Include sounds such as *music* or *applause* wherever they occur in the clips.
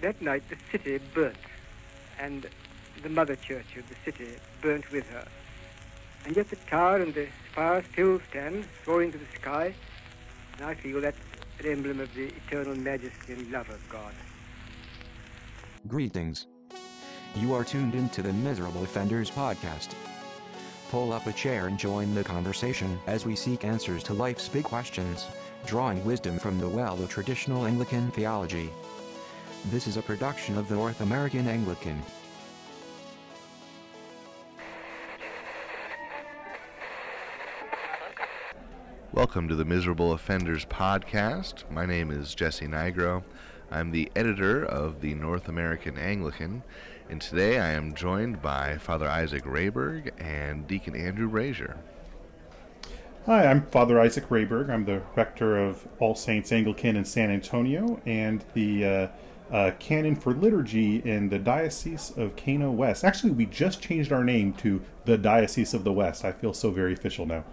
that night the city burnt, and the mother church of the city burnt with her. And yet the tower and the spire still stand, soaring to the sky, and I feel that's an emblem of the eternal majesty and love of God. Greetings. You are tuned into the Miserable Offenders podcast. Pull up a chair and join the conversation as we seek answers to life's big questions, drawing wisdom from the well of traditional Anglican theology. This is a production of the North American Anglican. Welcome to the Miserable Offenders podcast. My name is Jesse Nigro. I'm the editor of the North American Anglican, and today I am joined by Father Isaac Rehberg and Deacon Andrew Brazier. Hi, I'm Father Isaac Rehberg. I'm the rector of All Saints Anglican in San Antonio and the uh, uh, canon for liturgy in the Diocese of Kano West. Actually, we just changed our name to the Diocese of the West. I feel so very official now.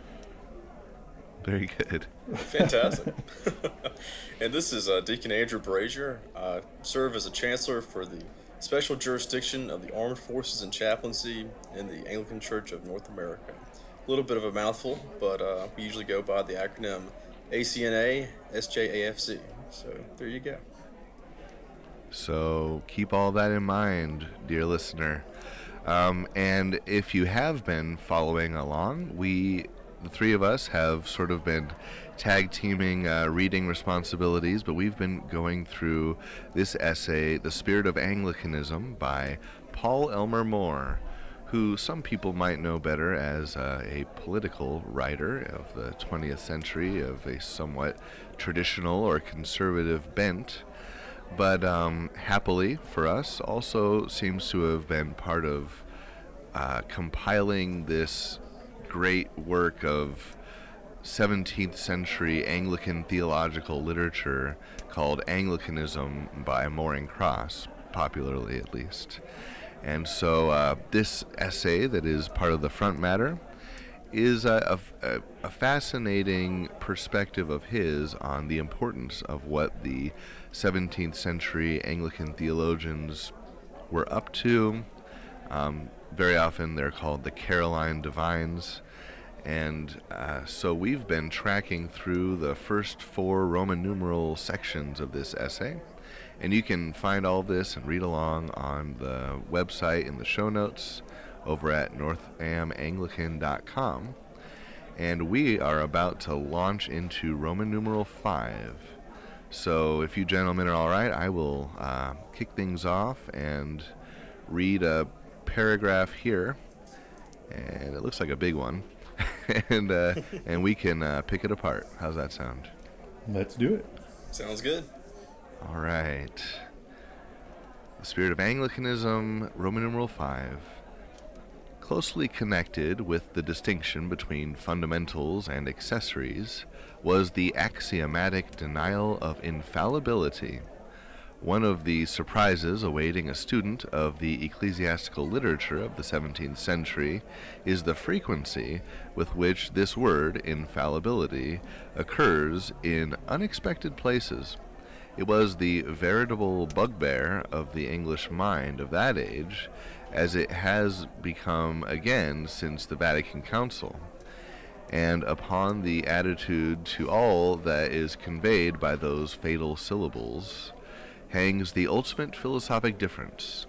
Very good. Fantastic. *laughs* *laughs* and this is uh, Deacon Andrew Brazier. I serve as a chancellor for the special jurisdiction of the Armed Forces and Chaplaincy in the Anglican Church of North America. A little bit of a mouthful, but uh, we usually go by the acronym ACNA SJAFC. So there you go. So keep all that in mind, dear listener. Um, and if you have been following along, we the three of us have sort of been tag teaming uh, reading responsibilities, but we've been going through this essay, The Spirit of Anglicanism, by Paul Elmer More, who some people might know better as uh, a political writer of the 20th century of a somewhat traditional or conservative bent. But um, happily for us, also seems to have been part of uh, compiling this great work of 17th century Anglican theological literature called Anglicanism by More and Cross, popularly at least. And so uh, this essay that is part of the front matter is a, a, a, fascinating perspective of his on the importance of what the 17th century Anglican theologians were up to. Um, very often they're called the Caroline Divines. And uh, so we've been tracking through the first four Roman numeral sections of this essay. And you can find all this and read along on the website in the show notes over at northamanglican.com. And we are about to launch into Roman numeral 5. So if you gentlemen are all right, I will uh, kick things off and read a paragraph here. And it looks like a big one. *laughs* and uh, *laughs* and we can uh, pick it apart. How's that sound? Let's do it. Sounds good. All right. The spirit of Anglicanism, Roman numeral five. Closely connected with the distinction between fundamentals and accessories was the axiomatic denial of infallibility one of the surprises awaiting a student of the ecclesiastical literature of the 17th century is the frequency with which this word, infallibility, occurs in unexpected places. It was the veritable bugbear of the English mind of that age, as it has become again since the Vatican Council and upon the attitude to all that is conveyed by those fatal syllables, hangs the ultimate philosophic difference,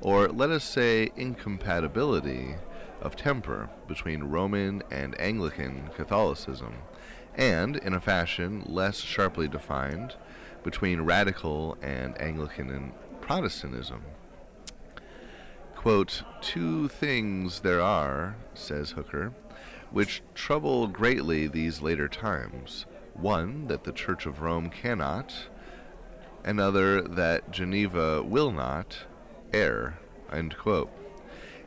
or let us say incompatibility, of temper between Roman and Anglican Catholicism, and, in a fashion less sharply defined, between radical and Anglican and Protestantism. Quote, Two things there are, says Hooker, which trouble greatly these later times. One, that the Church of Rome cannot, another that Geneva will not err. End quote.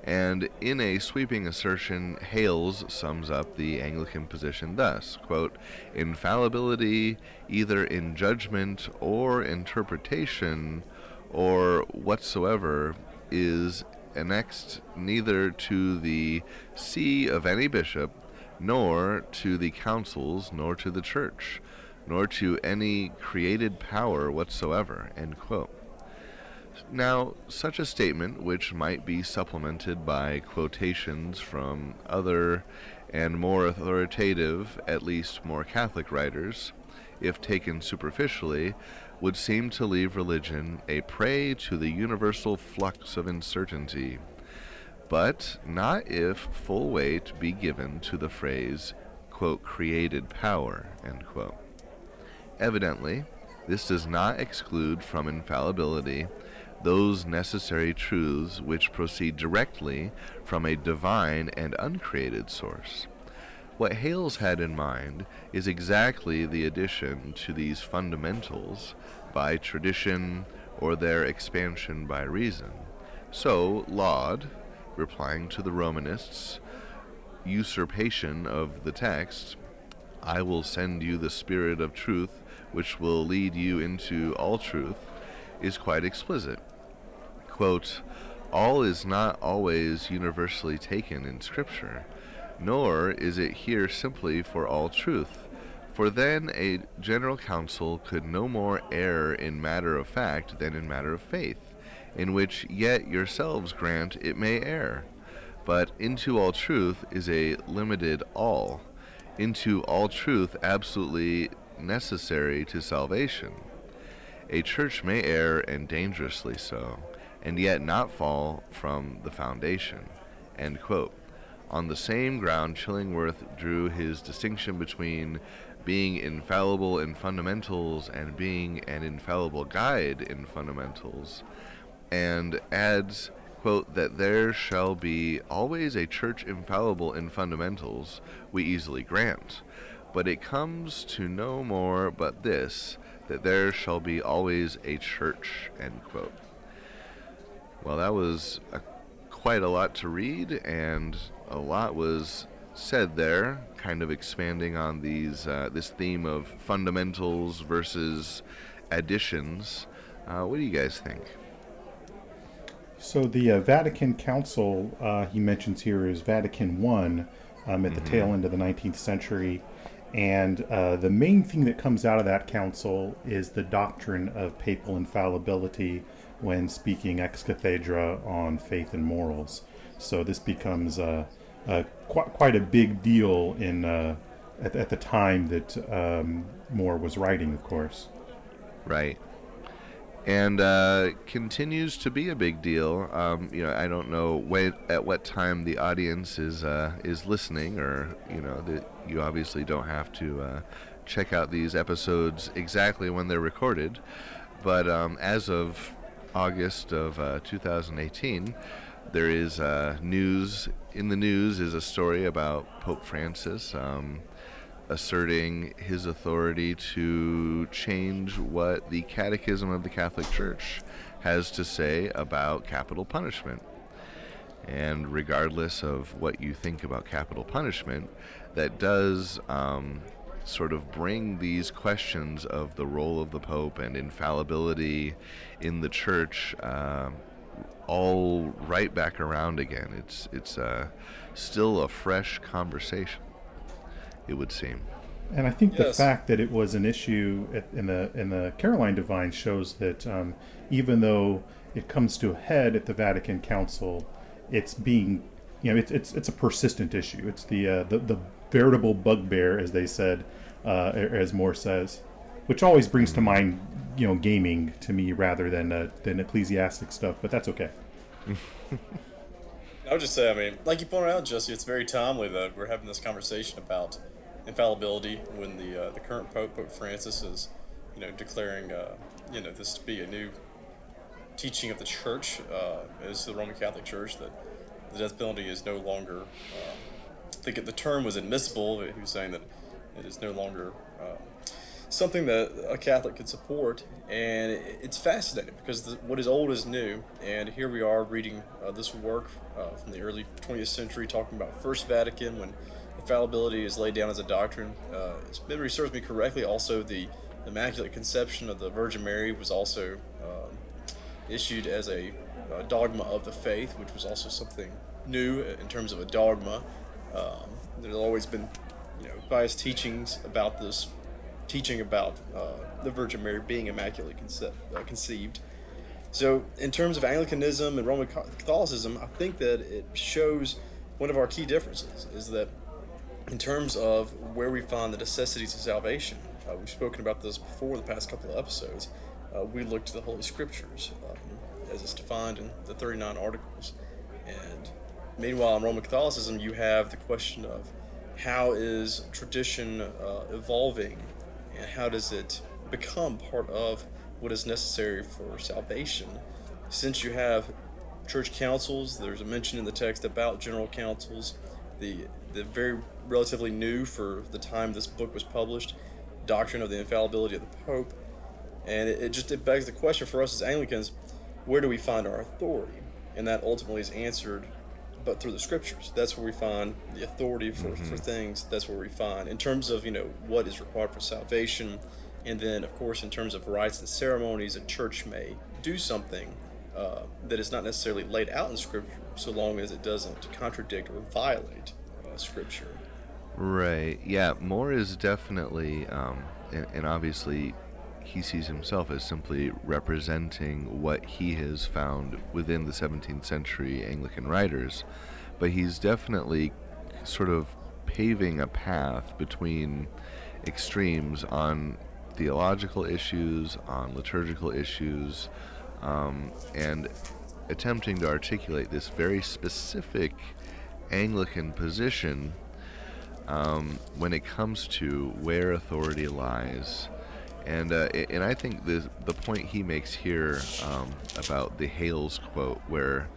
And in a sweeping assertion, Hales sums up the Anglican position thus quote, Infallibility, either in judgment or interpretation or whatsoever, is annexed neither to the see of any bishop, nor to the councils, nor to the church nor to any created power whatsoever. Now, such a statement, which might be supplemented by quotations from other and more authoritative, at least more Catholic writers, if taken superficially, would seem to leave religion a prey to the universal flux of uncertainty, but not if full weight be given to the phrase, quote, created power, Evidently, this does not exclude from infallibility those necessary truths which proceed directly from a divine and uncreated source. What Hales had in mind is exactly the addition to these fundamentals by tradition or their expansion by reason. So, Laud, replying to the Romanists' usurpation of the text, I will send you the Spirit of truth, which will lead you into all truth, is quite explicit quote, all is not always universally taken in Scripture, nor is it here simply for all truth, for then a general council could no more err in matter of fact than in matter of faith, in which yet yourselves grant it may err. But into all truth is a limited all, into all truth absolutely necessary to salvation. A church may err, and dangerously so and yet not fall from the foundation. On the same ground, Chillingworth drew his distinction between being infallible in fundamentals and being an infallible guide in fundamentals, and adds, quote, that there shall be always a church infallible in fundamentals, we easily grant. But it comes to no more but this, that there shall be always a church, end quote. Well, that was a, quite a lot to read, and a lot was said there, kind of expanding on these uh, this theme of fundamentals versus additions. Uh, what do you guys think? So the uh, Vatican Council uh, he mentions here is Vatican One um, at mm-hmm. the tail end of the 19th century, and uh, the main thing that comes out of that council is the doctrine of papal infallibility when speaking ex cathedra on faith and morals. So this becomes uh, uh, qu- quite a big deal in uh, at, at, the time that um, More was writing, of course. Right. And uh, continues to be a big deal. Um, you know, I don't know when, at what time the audience is uh, is listening, or you know, that you obviously don't have to uh, check out these episodes exactly when they're recorded. But um, as of August of uh, 2018, there is uh, news in the news is a story about Pope Francis um, asserting his authority to change what the Catechism of the Catholic Church has to say about capital punishment. And regardless of what you think about capital punishment, that does um, sort of bring these questions of the role of the Pope and infallibility in the Church uh, all right back around again. It's it's uh, still a fresh conversation. It would seem. And I think yes. the fact that it was an issue at, in the in the Caroline Divine shows that um, even though it comes to a head at the Vatican Council, it's being you know it's it's, it's a persistent issue. It's the uh, the the veritable bugbear, as they said, uh, as More says, which always brings to mind, you know, gaming to me rather than uh, than ecclesiastic stuff. But that's okay. *laughs* I would just say, I mean, like you pointed out, Jesse, it's very timely that we're having this conversation about infallibility when the uh, the current Pope, Pope Francis, is, you know, declaring, uh, you know, this to be a new teaching of the Church, uh, is the Roman Catholic Church that the death penalty is no longer. Uh, I think the term was admissible. He was saying that it is no longer uh, something that a Catholic could support, and it's fascinating because the, what is old is new. And here we are reading uh, this work uh, from the early 20th century, talking about First Vatican when infallibility is laid down as a doctrine. Uh, if memory serves me correctly, also the Immaculate Conception of the Virgin Mary was also um, issued as a, a, dogma of the faith, which was also something new in terms of a dogma. Um, there's always been you know biased teachings about this teaching about uh, the Virgin Mary being immaculately conce- uh, conceived. So, in terms of Anglicanism and Roman Catholicism, I think that it shows one of our key differences is that in terms of where we find the necessities of salvation, uh, we've spoken about this before the past couple of episodes. Uh, we look to the Holy Scriptures um, as it's defined in the 39 Articles. And meanwhile, in Roman Catholicism, you have the question of how is tradition uh, evolving and how does it become part of what is necessary for salvation. Since you have church councils, there's a mention in the text about general councils, the the very relatively new for the time this book was published, doctrine of the infallibility of the Pope, and it, it just it begs the question for us as Anglicans, where do we find our authority? And that ultimately is answered but through the scriptures. That's where we find the authority for, mm-hmm. for things. That's where we find, in terms of, you know, what is required for salvation. And then, of course, in terms of rites and ceremonies, a church may do something uh, that is not necessarily laid out in scripture so long as it doesn't contradict or violate uh, scripture. Right. Yeah. More is definitely, um, and, and obviously, he sees himself as simply representing what he has found within the 17th century Anglican writers, but he's definitely sort of paving a path between extremes on theological issues, on liturgical issues, um, and attempting to articulate this very specific Anglican position um, when it comes to where authority lies and uh, and I think the the point he makes here um, about the Hales quote, where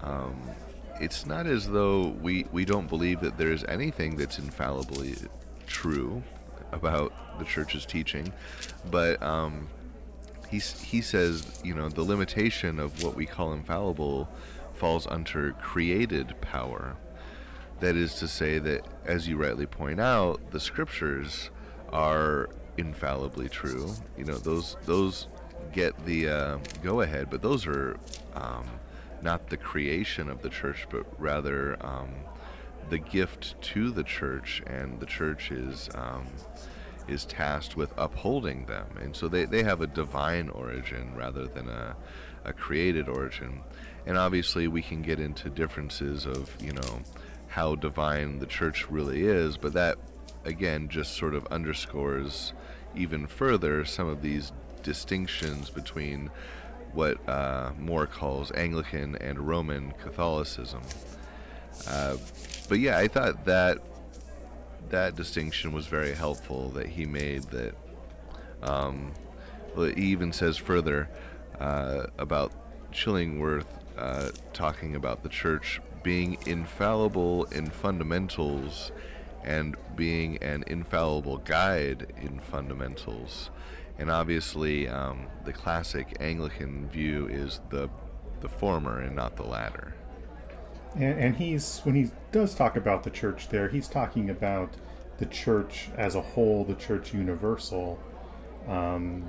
um, it's not as though we we don't believe that there's anything that's infallibly true about the church's teaching, but um, he he says you know the limitation of what we call infallible falls under created power. That is to say that, as you rightly point out, the scriptures are infallibly true. You know, those those get the uh, go ahead, but those are um, not the creation of the church, but rather um, the gift to the church, and the church is um, is tasked with upholding them, and so they, they have a divine origin rather than a, a created origin. And obviously, we can get into differences of you know how divine the church really is, but that again just sort of underscores even further some of these distinctions between what uh, More calls Anglican and Roman Catholicism. Uh, but yeah, I thought that that distinction was very helpful that he made. That um, he even says further uh, about Chillingworth uh, talking about the church being infallible in fundamentals and being an infallible guide in fundamentals. And obviously, um, the classic Anglican view is the the former and not the latter. And, and he's when he does talk about the church there, he's talking about the church as a whole, the church universal. Um,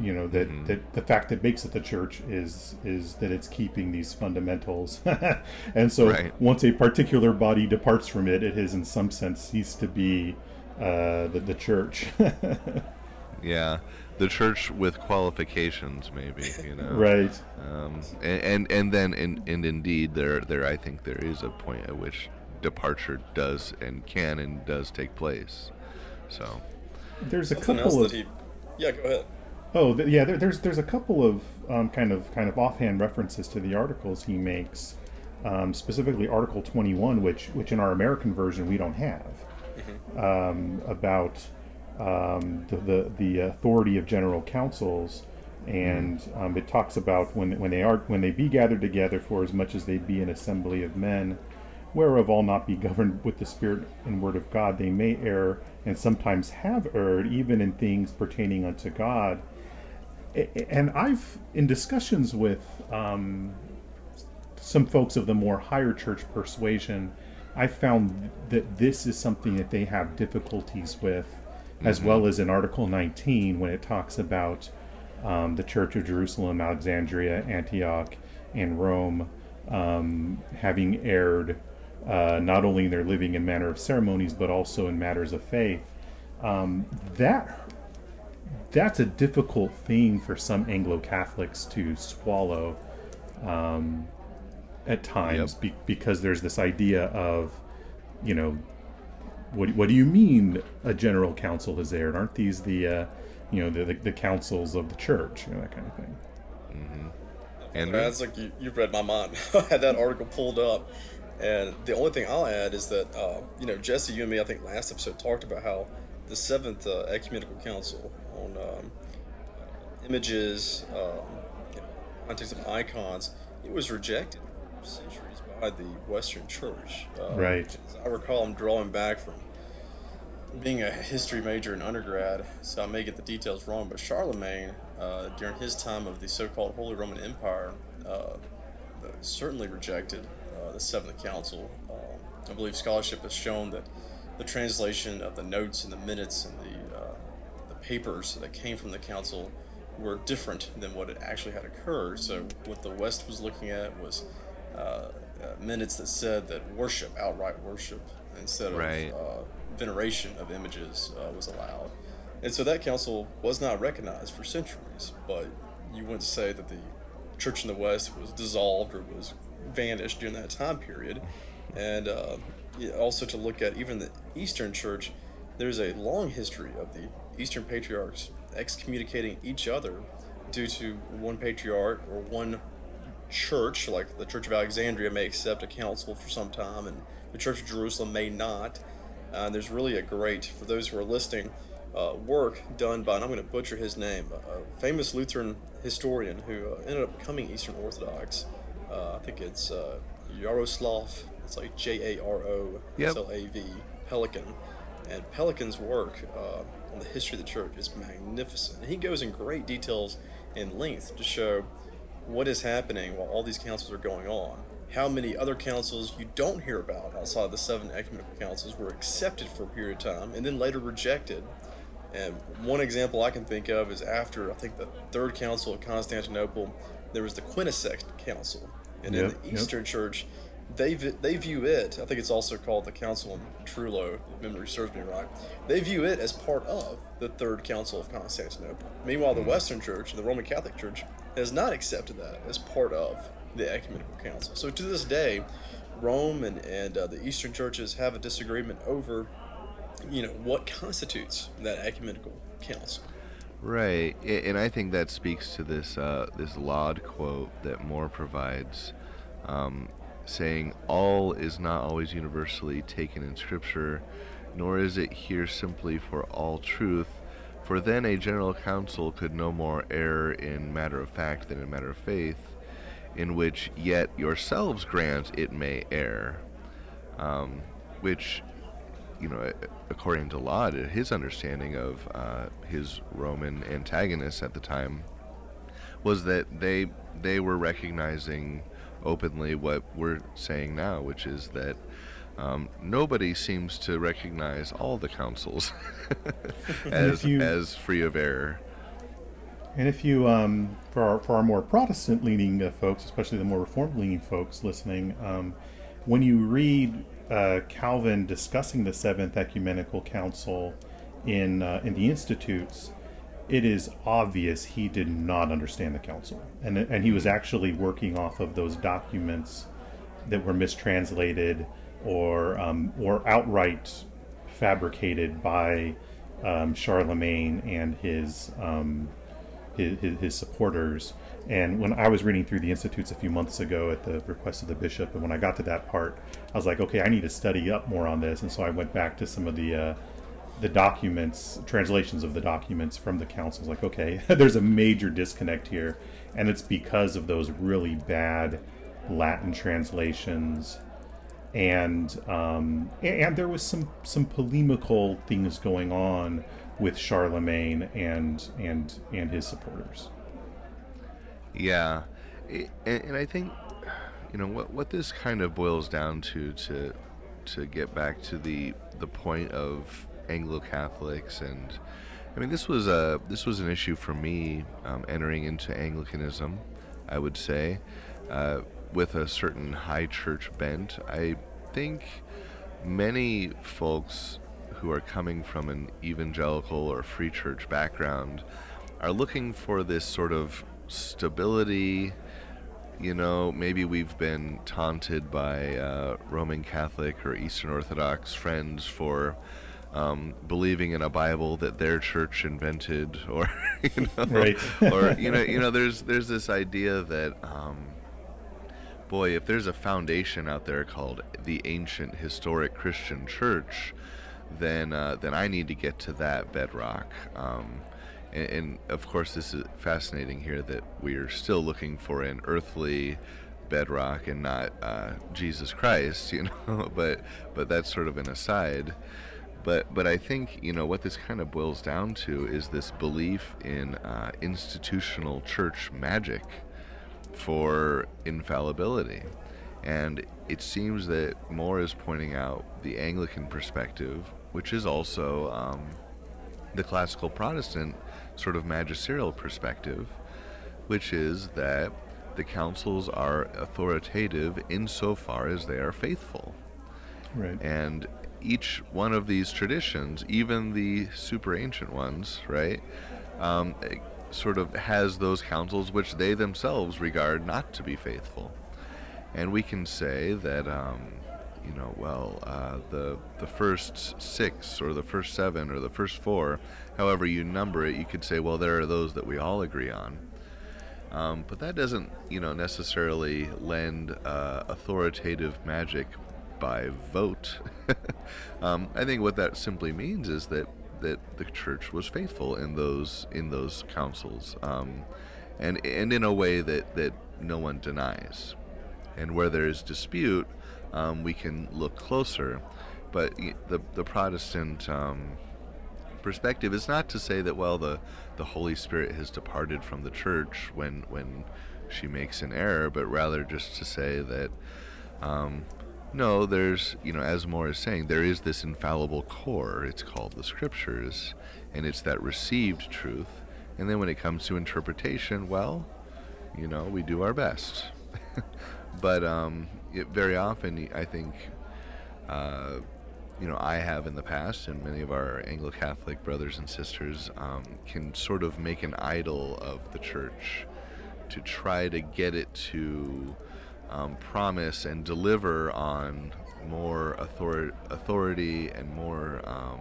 you know that, mm-hmm. that the fact that makes it the church is is that it's keeping these fundamentals. *laughs* And so right. once a particular body departs from it it has in some sense ceased to be uh, the, the church. *laughs* Yeah. The church with qualifications maybe you know. Right. Um, and, and and then and, and indeed there there i think there is a point at which departure does and can and does take place. So. There's a Something couple of he... yeah go ahead Oh, th- yeah. There, there's there's a couple of um, kind of kind of offhand references to the articles he makes, um, specifically Article 21, which which in our American version we don't have, mm-hmm. um, about um, the, the, the authority of general councils, and mm-hmm. um, it talks about when when they are when they be gathered together for as much as they be an assembly of men, whereof all not be governed with the Spirit and Word of God, they may err and sometimes have erred, even in things pertaining unto God and I've in discussions with um, some folks of the more higher church persuasion, I found that this is something that they have difficulties with, mm-hmm. as well as in Article 19 when it talks about um, the Church of Jerusalem, Alexandria, Antioch, and Rome um, having erred uh, not only in their living and manner of ceremonies, but also in matters of faith. Um, that that's a difficult thing for some Anglo Catholics to swallow um, at times Yep. be, because there's this idea of, you know, what, what do you mean a general council is there? And aren't these the, uh, you know, the, the, the councils of the church, you know, that kind of thing? And That's like you, you read my mind. *laughs* I had that article pulled up, and the only thing I'll add is that uh, you know Jesse, you and me, I think last episode talked about how the seventh uh, ecumenical council on um, images, um, you know, context of icons, it was rejected for centuries by the Western Church. Uh, Right. as I recall, I'm drawing back from being a history major in undergrad, so I may get the details wrong, but Charlemagne, uh, during his time of the so-called Holy Roman Empire, uh, certainly rejected uh, the Seventh Council. Um, I believe scholarship has shown that the translation of the notes and the minutes and the papers that came from the council were different than what had actually had occurred. So what the West was looking at was uh, uh, minutes that said that worship, outright worship, instead of Right. uh, veneration of images uh, was allowed. And so that council was not recognized for centuries, but you wouldn't say that the church in the West was dissolved or was vanished during that time period. And uh, also to look at even the Eastern Church, there's a long history of the Eastern patriarchs excommunicating each other due to one patriarch or one church, like the Church of Alexandria, may accept a council for some time, and the Church of Jerusalem may not. Uh, there's really a great, for those who are listening, uh, work done by, and I'm going to butcher his name, a famous Lutheran historian who uh, ended up becoming Eastern Orthodox. Uh, I think it's uh, Jaroslav, it's like J A R O S L A V, Pelikan. And Pelikan's work uh, on the history of the church is magnificent. And he goes in great details and length to show what is happening while all these councils are going on. How many other councils you don't hear about outside the seven ecumenical councils were accepted for a period of time and then later rejected. And one example I can think of is after I think the third council of Constantinople, there was the Quinisext Council, and in Yep, the yep. Eastern Church, they they view it. I think it's also called the Council of Trullo, if memory serves me right. They view it as part of the Third Council of Constantinople. Meanwhile, the Western Church, the Roman Catholic Church, has not accepted that as part of the Ecumenical Council. So to this day, Rome and and uh, the Eastern churches have a disagreement over, you know, what constitutes that ecumenical council. Right, and I think that speaks to this uh, this laud quote that More provides, um, saying, "All is not always universally taken in Scripture, nor is it here simply for all truth, for then a general council could no more err in matter of fact than in matter of faith, in which yet yourselves grant it may err. Um, which you know, according to Laud, his understanding of uh, his Roman antagonists at the time was that they they were recognizing openly what we're saying now, which is that um, nobody seems to recognize all the councils *laughs* as you- as free of error. And if you, um, for our, for our more Protestant leaning uh, folks, especially the more Reformed leaning folks listening, um, when you read uh, Calvin discussing the Seventh Ecumenical Council in uh, in the Institutes, it is obvious he did not understand the council, and and he was actually working off of those documents that were mistranslated or um, or outright fabricated by um, Charlemagne and his, um, his his his supporters. And when I was reading through the institutes a few months ago at the request of the bishop, and when I got to that part, I was like, okay, I need to study up more on this. And so I went back to some of the uh, the documents, translations of the documents from the councils. Like, okay, *laughs* there's a major disconnect here, and it's because of those really bad Latin translations and um, and there was some some polemical things going on with Charlemagne and and and his supporters. Yeah, and I think you know what what this kind of boils down to to to get back to the the point of Anglo Catholics and I mean this was a this was an issue for me um, entering into Anglicanism, I would say, uh, with a certain high church bent. I think many folks who are coming from an evangelical or free church background are looking for this sort of stability. You know, maybe we've been taunted by uh, Roman Catholic or Eastern Orthodox friends for um, believing in a Bible that their church invented, *laughs* or you know, right. *laughs* or you know, you know, there's there's this idea that, um, boy, if there's a foundation out there called the ancient historic Christian church, then uh, then I need to get to that bedrock. Um, and, and, of course, this is fascinating here that we are still looking for an earthly bedrock and not uh, Jesus Christ, *laughs* you know. but but that's sort of an aside. But but I think you know what this kind of boils down to is this belief in uh, institutional church magic for infallibility, and it seems that More is pointing out the Anglican perspective, which is also um, the classical Protestant sort of magisterial perspective, which is that the councils are authoritative insofar as they are faithful. Right. And each one of these traditions, even the super ancient ones, right, um, sort of has those councils which they themselves regard not to be faithful. And we can say that, um, you know, well, uh, the the first six or the first seven or the first four, however you number it, you could say, well, there are those that we all agree on. Um, but that doesn't, you know, necessarily lend uh, authoritative magic by vote. *laughs* um, I think what that simply means is that that the church was faithful in those in those councils, um, and and in a way that that no one denies. And where there is dispute, um, we can look closer. But the the Protestant um, perspective is not to say that well the the Holy Spirit has departed from the church when when she makes an error, but rather just to say that um, no, there's, you know, as More is saying, there is this infallible core. It's called the scriptures, and it's that received truth. And then when it comes to interpretation, well, you know, we do our best. *laughs* but um, it, very often, I think, uh, you know, I have in the past, and many of our Anglo Catholic brothers and sisters um, can sort of make an idol of the church to try to get it to um, promise and deliver on more author- authority and more, um,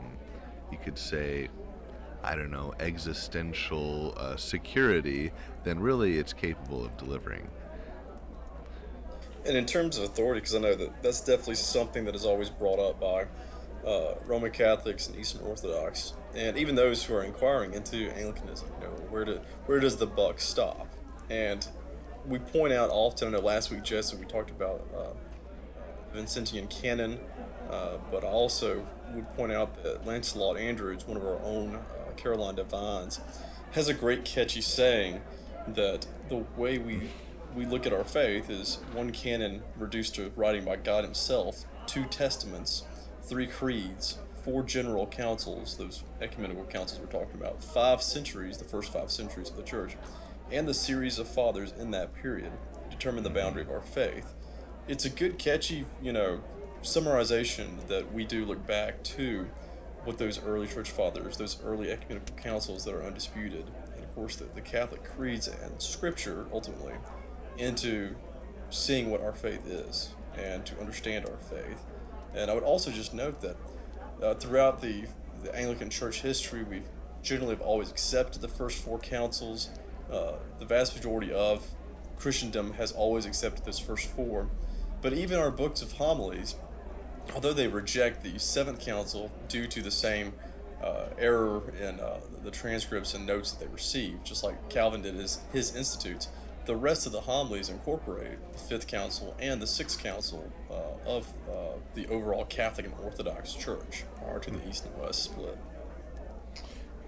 you could say, I don't know, existential uh, security than really it's capable of delivering. And in terms of authority, because I know that that's definitely something that is always brought up by uh, Roman Catholics and Eastern Orthodox, and even those who are inquiring into Anglicanism. You know, where do where does the buck stop? And we point out often. I know last week, Jesse, we talked about uh, Vincentian canon, uh, but I also would point out that Lancelot Andrewes, one of our own uh, Caroline Divines, has a great catchy saying that the way we we look at our faith is one canon reduced to writing by God Himself, two testaments, three creeds, four general councils, those ecumenical councils we're talking about, five centuries, the first five centuries of the church, and the series of fathers in that period determine the boundary of our faith. It's a good, catchy, you know, summarization that we do look back to what those early church fathers, those early ecumenical councils that are undisputed, and of course the, the Catholic creeds and scripture ultimately, into seeing what our faith is and to understand our faith. And I would also just note that uh, throughout the, the Anglican church history, we've generally have always accepted the first four councils uh, the vast majority of Christendom has always accepted this first four. But even our books of homilies, although they reject the Seventh Council due to the same uh, error in uh, the transcripts and notes that they received, just like Calvin did his, his institutes, the rest of the homilies incorporate the Fifth Council and the Sixth Council uh, of uh, the overall Catholic and Orthodox Church prior to the East and West split.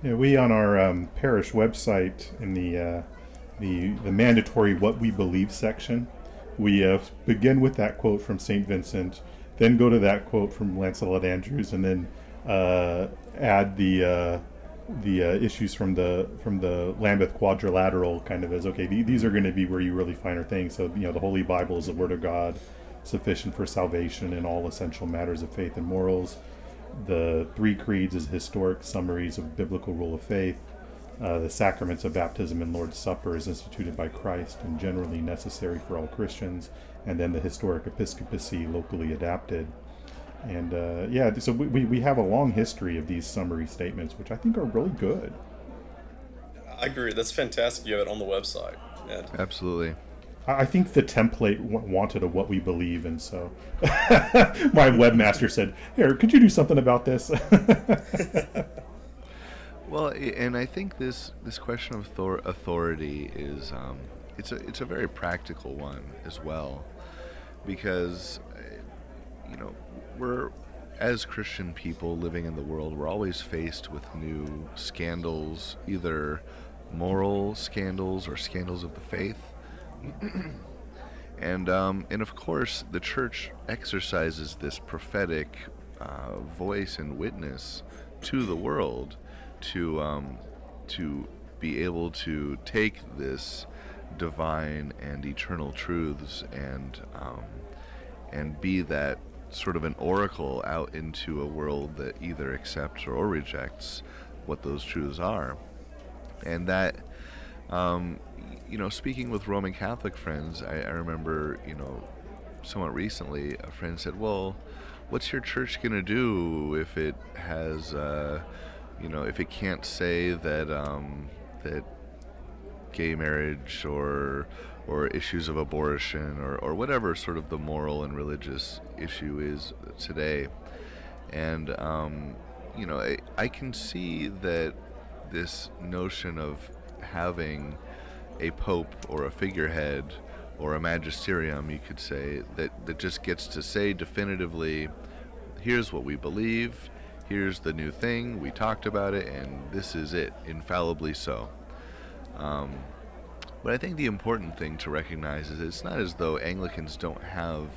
Yeah, we on our um, parish website in the uh, the the mandatory "What We Believe" section, we uh, begin with that quote from Saint Vincent, then go to that quote from Lancelot Andrewes, and then uh, add the uh, the uh, issues from the from the Lambeth Quadrilateral, kind of as okay, these are going to be where you really find our thing. So you know, the Holy Bible is the Word of God, sufficient for salvation in all essential matters of faith and morals the three creeds as historic summaries of biblical rule of faith. Uh, the sacraments of baptism and Lord's Supper is instituted by Christ and generally necessary for all Christians, and then the historic episcopacy locally adapted. And uh, yeah, so we, we have a long history of these summary statements, which I think are really good. I agree. That's fantastic. You have it on the website. And Absolutely. I think the template wanted a what we believe, and so *laughs* my webmaster said, "Here, could you do something about this?" *laughs* well, and I think this this question of authority is um, it's a it's a very practical one as well, because you know we're as Christian people living in the world, we're always faced with new scandals, either moral scandals or scandals of the faith. *clears throat* and um, and of course, the church exercises this prophetic uh, voice and witness to the world to um, to be able to take this divine and eternal truths and um, and be that sort of an oracle out into a world that either accepts or rejects what those truths are. And that um, you know speaking with roman catholic friends I, I, remember you know somewhat recently a friend said well what's your church going to do if it has uh, you know if it can't say that um, that gay marriage or or issues of abortion or, or whatever sort of the moral and religious issue is today? And um, you know I, I can see that this notion of having a pope or a figurehead or a magisterium, you could say, that, that just gets to say definitively, here's what we believe, here's the new thing, we talked about it, and this is it, infallibly so. Um, but I think the important thing to recognize is it's not as though Anglicans don't have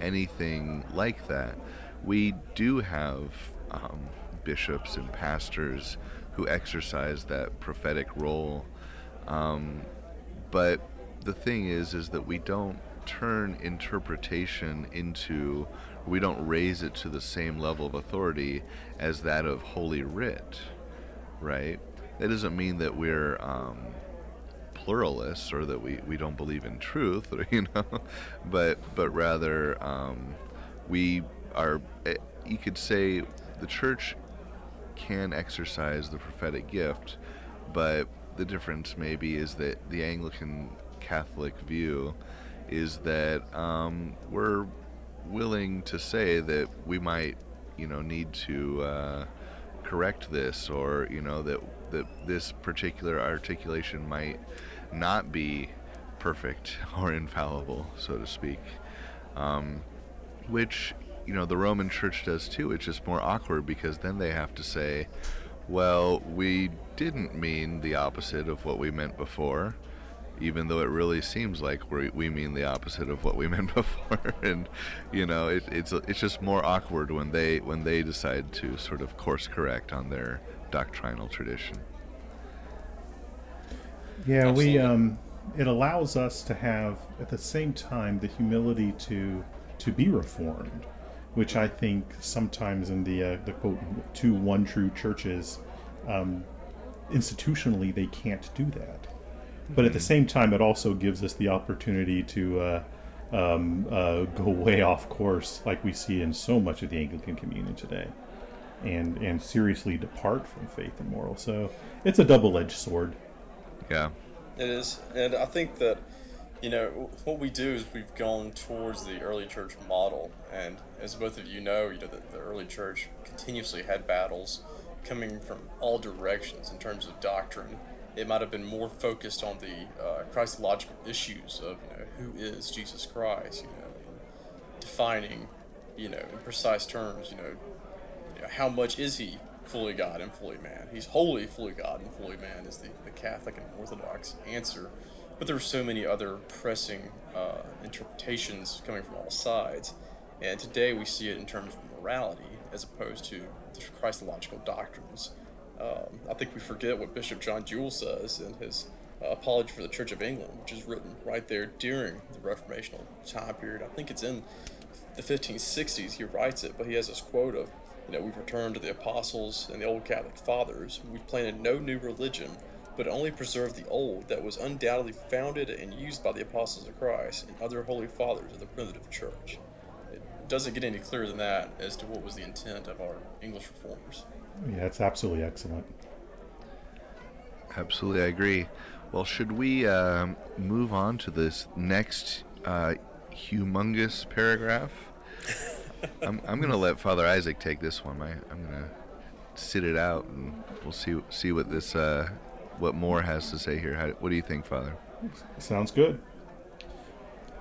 anything like that. We do have um, bishops and pastors who exercise that prophetic role. Um, but the thing is, is that we don't turn interpretation into, we don't raise it to the same level of authority as that of Holy Writ, right? That doesn't mean that we're um, pluralists or that we, we don't believe in truth, *laughs* you know, but but rather um, we are. Eh, you could say the church can exercise the prophetic gift, but the difference maybe is that the Anglican Catholic view is that um, we're willing to say that we might, you know, need to uh, correct this, or you know that that this particular articulation might not be perfect *laughs* or infallible, so to speak. Um, which you know the Roman Church does too. It's just more awkward because then they have to say, "Well, we didn't mean the opposite of what we meant before." even though it really seems like we we mean the opposite of what we *laughs* meant before, and you know it, it's it's just more awkward when they when they decide to sort of course correct on their doctrinal tradition. Yeah, Absolutely. we um, it allows us to have at the same time the humility to to be reformed which I think sometimes in the uh, the quote two one true churches, um, institutionally they can't do that. But at the hmm. same time, it also gives us the opportunity to uh, um, uh, go way off course, like we see in so much of the Anglican Communion today, and and seriously depart from faith and moral. So it's a double edged sword. Yeah, it is, and I think that you know, what we do is we've gone towards the early church model, and as both of you know, you know that the early church continuously had battles coming from all directions in terms of doctrine. It might have been more focused on the uh, Christological issues of you know who is Jesus Christ, you know, defining, you know, in precise terms, you know, you know how much is he fully God and fully man? He's wholly fully God and fully man is the, the Catholic and Orthodox answer but there were so many other pressing uh, interpretations coming from all sides. And today we see it in terms of morality as opposed to the Christological doctrines. Um, I think we forget what Bishop John Jewel says in his uh, Apology for the Church of England, which is written right there during the Reformational time period. I think it's in the 1560s he writes it, but he has this quote of You know, we've returned to the apostles and the old Catholic fathers. We've planted no new religion, but only preserved the old that was undoubtedly founded and used by the apostles of Christ and other holy fathers of the primitive church. It doesn't get any clearer than that as to what was the intent of our English reformers. Yeah, that's absolutely excellent. Absolutely, I agree. Well, should we um, move on to this next uh, humongous paragraph? *laughs* I'm, I'm going to let Father Isaac take this one. I, I'm going to sit it out, and we'll see see what this uh, what More has to say here. How, what do you think, Father? Sounds good.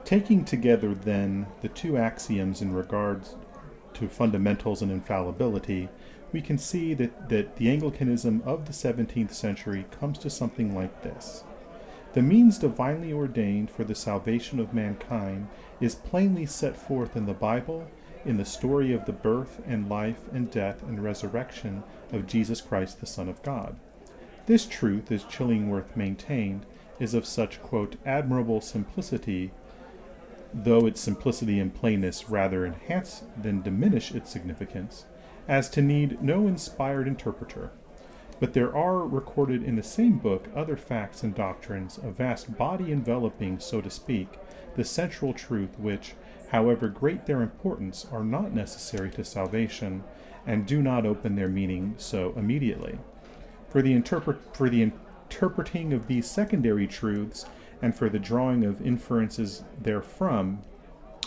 Taking together, then, the two axioms in regards to fundamentals and infallibility, we can see that, that the Anglicanism of the 17th century comes to something like this. The means divinely ordained for the salvation of mankind is plainly set forth in the Bible, in the story of the birth and life and death and resurrection of Jesus Christ, the Son of God. This truth, as Chillingworth maintained, is of such, quote, admirable simplicity, though its simplicity and plainness rather enhance than diminish its significance, as to need no inspired interpreter. But there are recorded in the same book other facts and doctrines, a vast body enveloping, so to speak, the central truth which, however great their importance, are not necessary to salvation, and do not open their meaning so immediately. For the, interpret, for the interpreting of these secondary truths, and for the drawing of inferences therefrom,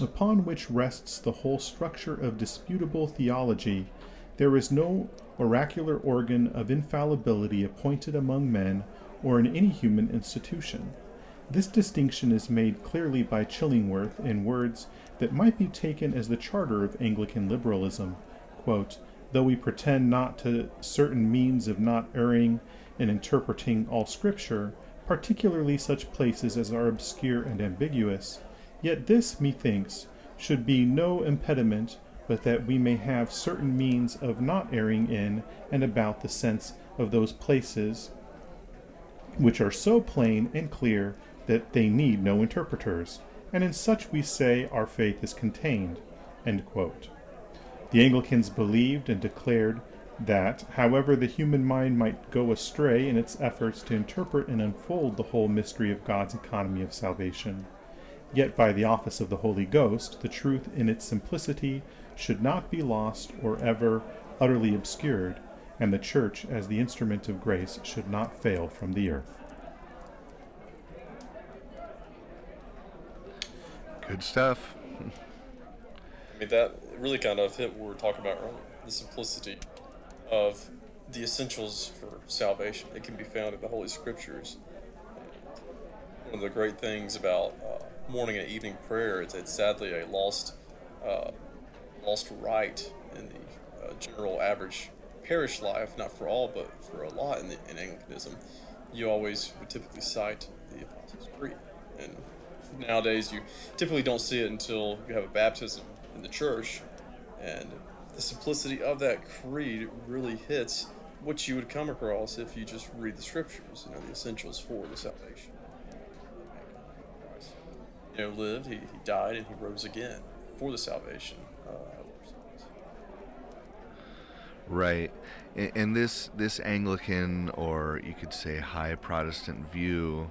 upon which rests the whole structure of disputable theology, there is no oracular organ of infallibility appointed among men or in any human institution. This distinction is made clearly by Chillingworth in words that might be taken as the charter of Anglican liberalism. Quote, Though we pretend not to certain means of not erring in interpreting all Scripture, particularly such places as are obscure and ambiguous, yet this, methinks, should be no impediment but that we may have certain means of not erring in and about the sense of those places which are so plain and clear that they need no interpreters, and in such we say our faith is contained. The Anglicans believed and declared that, however the human mind might go astray in its efforts to interpret and unfold the whole mystery of God's economy of salvation, yet by the office of the Holy Ghost the truth in its simplicity should not be lost or ever utterly obscured, and the Church, as the instrument of grace, should not fail from the earth. Good stuff. I mean, that really kind of hit what we were talking about earlier the simplicity of the essentials for salvation. It can be found in the Holy Scriptures. One of the great things about uh, morning and evening prayer is it's sadly a lost uh, lost right in the uh, general average parish life, not for all, but for a lot in, the, in Anglicanism. You always would typically cite the Apostles' Creed. And nowadays, you typically don't see it until you have a baptism in the church. And the simplicity of that creed really hits what you would come across if you just read the scriptures, you know, the essentials for the salvation. You know, lived, he, he died, and he rose again for the salvation uh, Right, and this this Anglican, or you could say high Protestant view,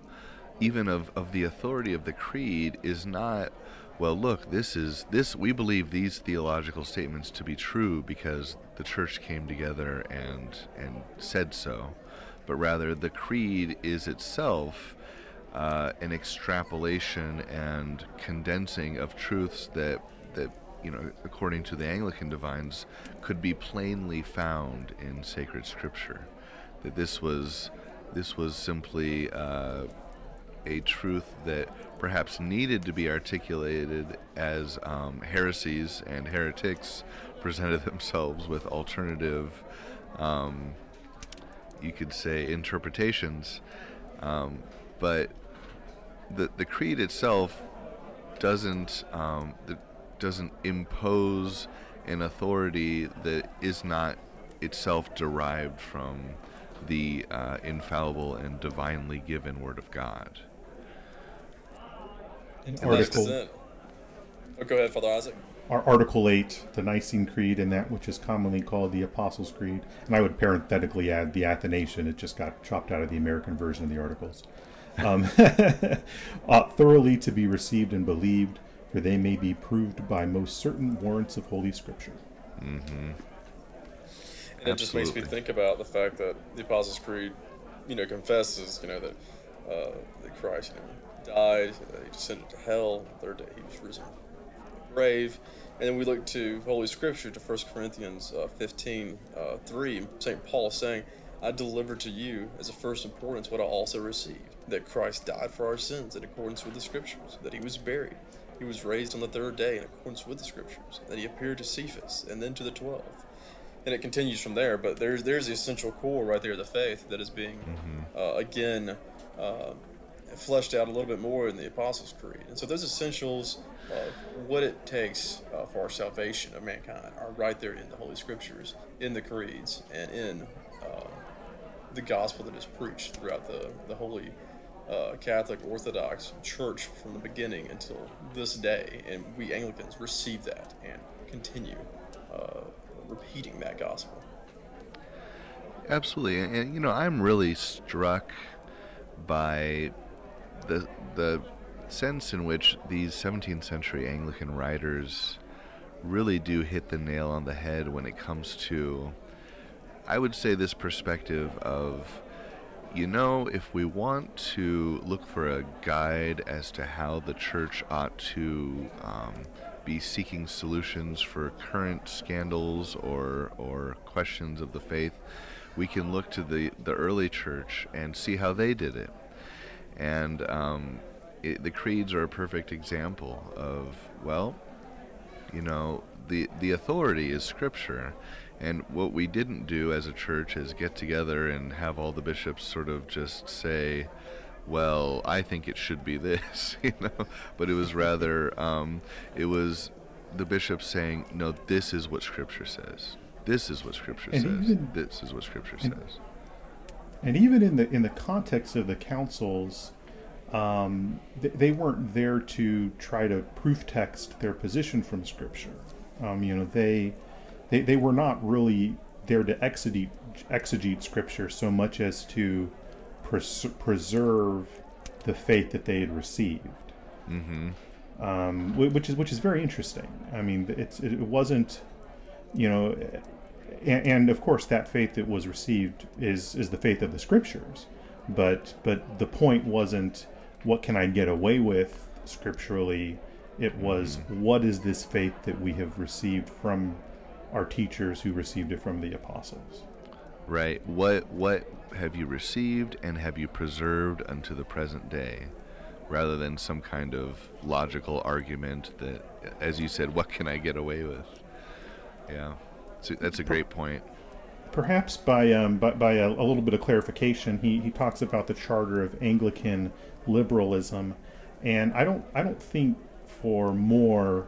even of, of the authority of the creed, is not. Well, look, this is this. We believe these theological statements to be true because the church came together and and said so, but rather the creed is itself uh, an extrapolation and condensing of truths that that you know, according to the Anglican divines, could be plainly found in sacred scripture. That this was this was simply uh, a truth that perhaps needed to be articulated as um, heresies and heretics presented *laughs* themselves with alternative, um, you could say, interpretations. Um, but the the creed itself doesn't um, doesn't impose an authority that is not itself derived from the uh, infallible and divinely given Word of God. An article. Oh, go ahead, Father Isaac. Article 8, the Nicene Creed, and that which is commonly called the Apostles' Creed. And I would parenthetically add the Athanasian, it just got chopped out of the American version of the Articles. Um, *laughs* ought thoroughly to be received and believed, for they may be proved by most certain warrants of Holy Scripture. Mm-hmm. And it just makes me think about the fact that the Apostles' Creed, you know, confesses, you know, that, uh, that Christ, you know, died, he descended to hell, The third day he was risen from the grave. And then we look to Holy Scripture, to 1 Corinthians uh, 15, uh, 3, St. Paul saying, I delivered to you as of first importance what I also received, that Christ died for our sins in accordance with the Scriptures, that he was buried, he was raised on the third day in accordance with the Scriptures, that he appeared to Cephas, and then to the twelve and it continues from there. But there's there's the essential core right there of the faith that is being mm-hmm. uh, again uh, fleshed out a little bit more in the Apostles' Creed. And so those essentials of what it takes uh, for our salvation of mankind are right there in the Holy Scriptures, in the creeds, and in uh, the gospel that is preached throughout the the Holy. Uh, Catholic Orthodox Church from the beginning until this day, and we Anglicans receive that and continue uh, repeating that gospel. Absolutely, and, and, you know, I'm really struck by the the sense in which these 17th century Anglican writers really do hit the nail on the head when it comes to, I would say, this perspective of, you know, if we want to look for a guide as to how the church ought to um, be seeking solutions for current scandals or or questions of the faith, we can look to the the early church and see how they did it. And um, it, the creeds are a perfect example of well, you know, the the authority is Scripture. And what we didn't do as a church is get together and have all the bishops sort of just say, well, I think it should be this, *laughs* you know. But it was rather, um, it was the bishop saying, no, this is what Scripture says. This is what Scripture and says. Even, this is what Scripture says. And even in the in the context of the councils, um, th- they weren't there to try to proof text their position from Scripture. Um, you know, they, they they were not really there to exegete exegete Scripture so much as to pres- preserve the faith that they had received. Mm-hmm. Um, which is which is very interesting. I mean, it's it wasn't, you know, and, and, of course that faith that was received is is the faith of the scriptures, but but the point wasn't what can I get away with scripturally. It was mm-hmm. what is this faith that we have received from our teachers who received it from the apostles. Right. What what have you received and have you preserved unto the present day? Rather than some kind of logical argument that, as you said, what can I get away with? Yeah, so that's a great point. Perhaps by um, by, by a, a, little bit of clarification, he, he talks about the charter of Anglican liberalism, and I don't I don't think for More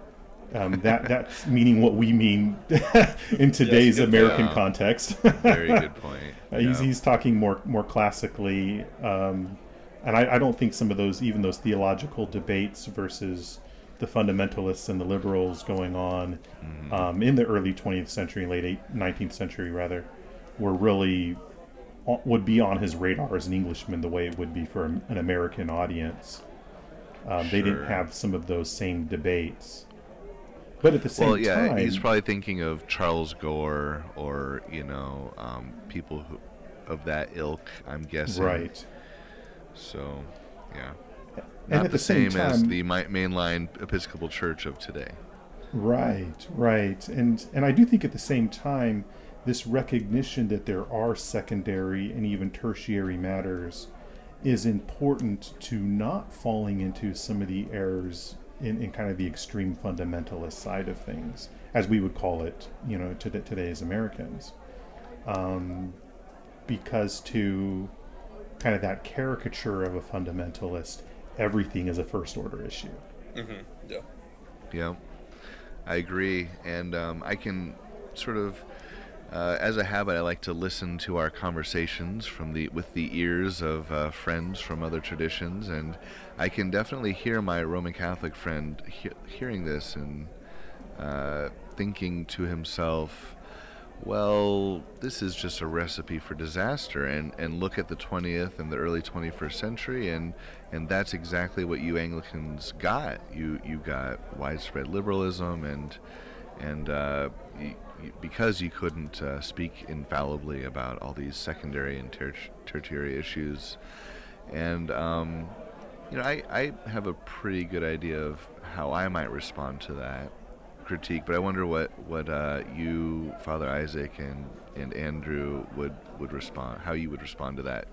um, that *laughs* that's meaning what we mean *laughs* in today's yes, American context. Very good *laughs* point. uh, he's, he's talking more more classically, um, and I, I, don't think some of those even those theological debates versus the fundamentalists and the liberals going on mm-hmm. um, in the early 20th century, late 19th century rather, were really uh, would be on his radar as an Englishman the way it would be for an American audience. Um, sure. They didn't have some of those same debates. But at the same well, yeah, time, he's probably thinking of Charles Gore or you know um, people who, of that ilk. I'm guessing. Right. So, yeah. And Not at the, the same, same time, as the mainline Episcopal Church of today. Right, right, and and I do think at the same time, this recognition that there are secondary and even tertiary matters is important to not falling into some of the errors in, in kind of the extreme fundamentalist side of things, as we would call it, you know, to, today as Americans. Um, because to kind of that caricature of a fundamentalist, everything is a first order issue. Mm-hmm. Yeah. Yeah. I agree. And um, I can sort of uh, as a habit, I like to listen to our conversations from the with the ears of uh, friends from other traditions, and I can definitely hear my Roman Catholic friend he- hearing this and uh, thinking to himself, well, this is just a recipe for disaster, and, and look at the 20th and the early 21st century, and, and that's exactly what you Anglicans got. You, you got widespread liberalism, and, and uh, because you couldn't uh, speak infallibly about all these secondary and ter- tertiary issues. And, um, you know, I, I have a pretty good idea of how I might respond to that critique, but I wonder what what uh, you, Father Isaac, and and Andrew would would respond, how you would respond to that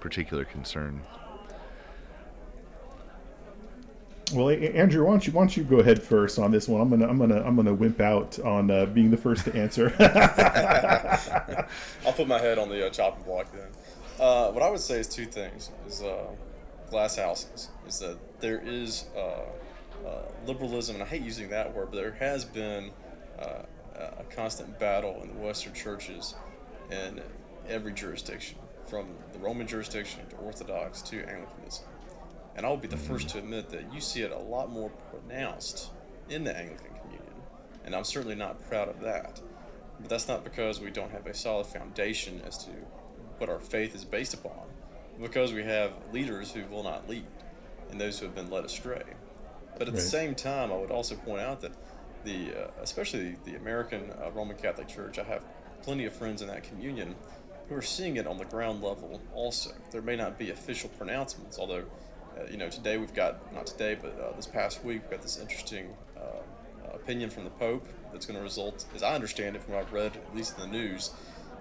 particular concern. Well, Andrew, why don't you why don't you go ahead first on this one? I'm gonna I'm gonna I'm gonna wimp out on uh, being the first to answer. *laughs* I'll put my head on the uh, chopping block then. Uh, what I would say is two things: is uh, glass houses. Is that there is uh, uh, liberalism, and I hate using that word, but there has been a constant battle in the Western churches in every jurisdiction, from the Roman jurisdiction to Orthodox to Anglicanism and I'll be the first to admit that you see it a lot more pronounced in the Anglican Communion, and I'm certainly not proud of that. But that's not because we don't have a solid foundation as to what our faith is based upon, because we have leaders who will not lead and those who have been led astray. But at right. the same time, I would also point out that the, uh, especially the American uh, Roman Catholic Church, I have plenty of friends in that communion who are seeing it on the ground level also. There may not be official pronouncements, although uh, you know, today we've got, not today, but uh, this past week, we've got this interesting uh, opinion from the Pope that's going to result, as I understand it from what I've read, at least in the news,